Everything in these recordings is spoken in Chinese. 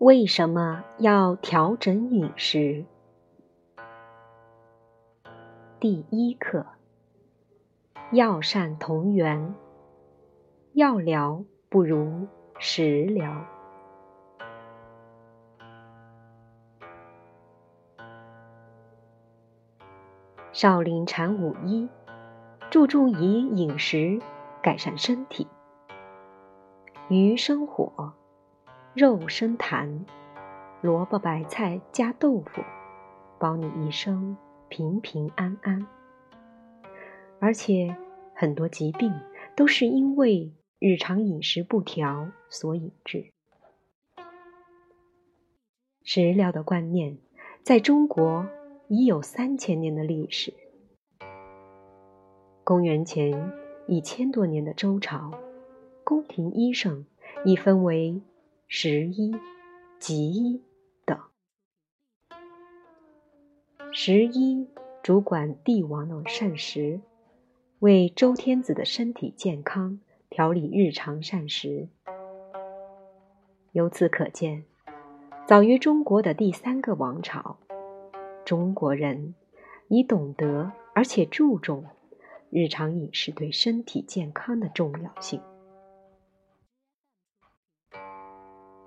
为什么要调整饮食？第一课：药膳同源，药疗不如食疗。少林禅武医注重以饮食改善身体，鱼生火。肉生痰，萝卜白菜加豆腐，保你一生平平安安。而且很多疾病都是因为日常饮食不调所引致。食疗的观念在中国已有三千年的历史。公元前一千多年的周朝，宫廷医生已分为。十医、吉医等，十一主管帝王的膳食，为周天子的身体健康调理日常膳食。由此可见，早于中国的第三个王朝，中国人已懂得而且注重日常饮食对身体健康的重要性。《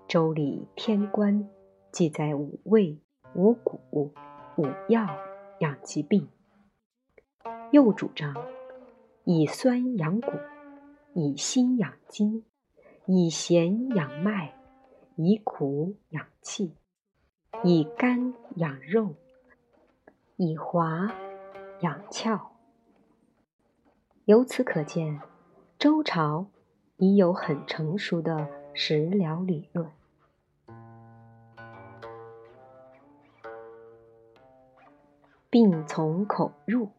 周礼·天官》记载五味、五谷、五药养疾病，又主张以酸养骨，以辛养筋，以咸养脉，以苦养气，以甘养肉，以滑养窍。由此可见，周朝已有很成熟的食疗理论。病从口入，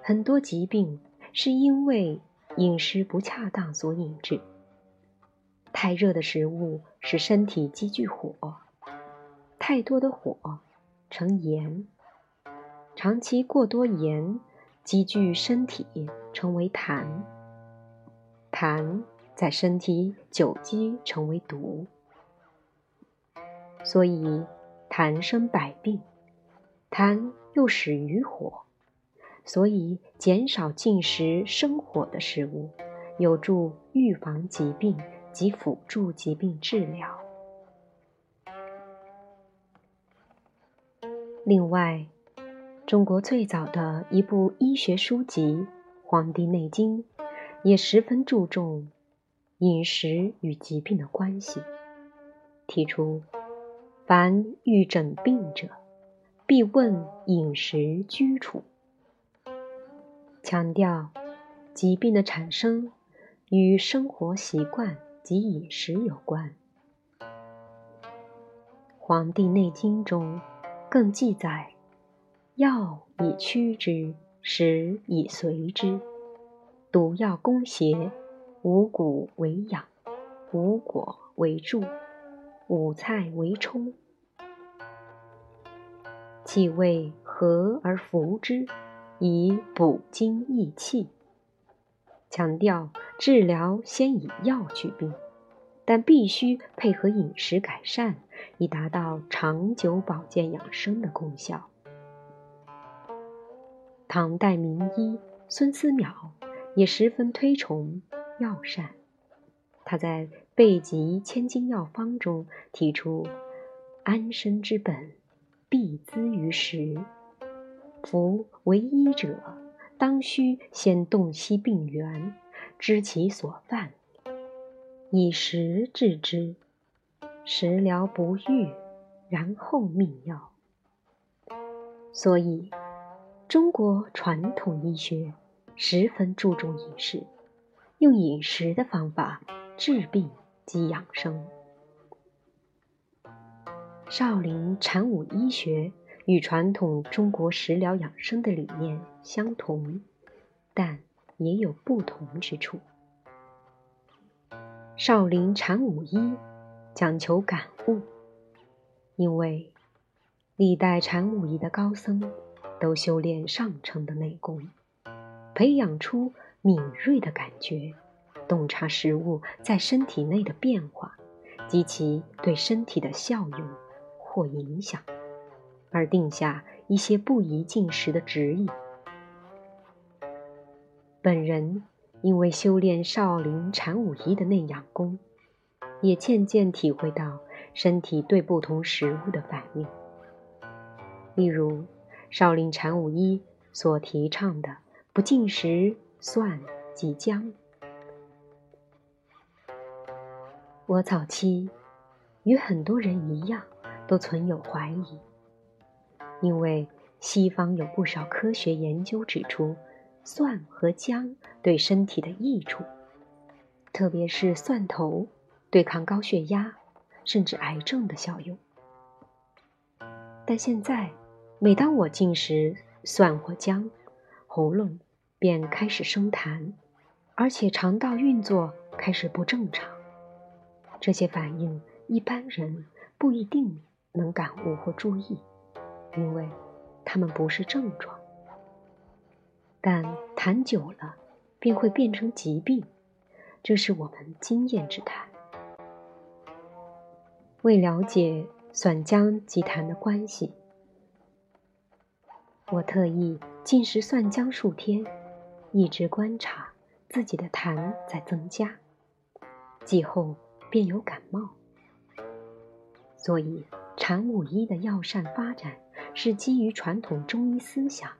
很多疾病是因为饮食不恰当所引致。太热的食物使身体积聚火，太多的火成盐，长期过多盐积聚身体成为痰，痰在身体久积成为毒，所以。痰生百病，痰又始于火，所以减少进食生火的食物，有助预防疾病及辅助疾病治疗。另外，中国最早的一部医学书籍《黄帝内经》也十分注重饮食与疾病的关系，提出。凡欲诊病者，必问饮食居处。强调疾病的产生与生活习惯及饮食有关。《黄帝内经》中更记载：“药以驱之，食以随之。毒药攻邪，五谷为养，五果为助。”五菜为充，气味和而服之，以补精益气。强调治疗先以药去病，但必须配合饮食改善，以达到长久保健养生的功效。唐代名医孙思邈也十分推崇药膳。他在《备急千金药方》中提出：“安身之本，必资于食。夫为医者，当须先洞悉病源，知其所犯，以食治之。食疗不愈，然后命药。”所以，中国传统医学十分注重饮食，用饮食的方法。治病及养生，少林禅武医学与传统中国食疗养生的理念相同，但也有不同之处。少林禅武医讲求感悟，因为历代禅武医的高僧都修炼上乘的内功，培养出敏锐的感觉，洞察食物在身体内的变化及其对身体的效用或影响，而定下一些不宜进食的指引。本人因为修炼少林禅武医的内养功，也渐渐体会到身体对不同食物的反应。例如，少林禅武医所提倡的不进食蒜及姜。我早期与很多人一样，都存有怀疑，因为西方有不少科学研究指出。蒜和姜对身体的益处，特别是蒜头对抗高血压甚至癌症的效用。但现在，每当我进食蒜或姜，喉咙便开始生痰，而且肠道运作开始不正常。这些反应一般人不一定能感悟或注意，因为它们不是症状。但谈久了，便会变成疾病，这是我们经验之谈。为了解蒜姜及痰的关系，我特意进食蒜姜数天，一直观察自己的痰在增加，季后便有感冒。所以，禅武医的药膳发展是基于传统中医思想。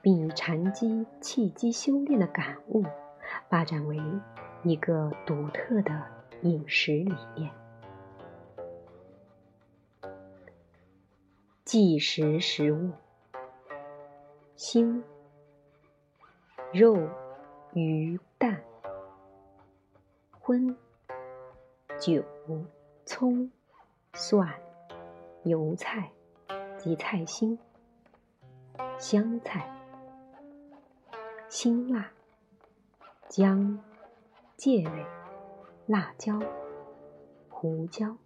并以禅机气机修炼的感悟，发展为一个独特的饮食理念。忌食食物：腥、肉、鱼、蛋、荤、酒、葱、蒜、油菜及菜心、香菜。辛辣、姜、芥味、辣椒、胡椒。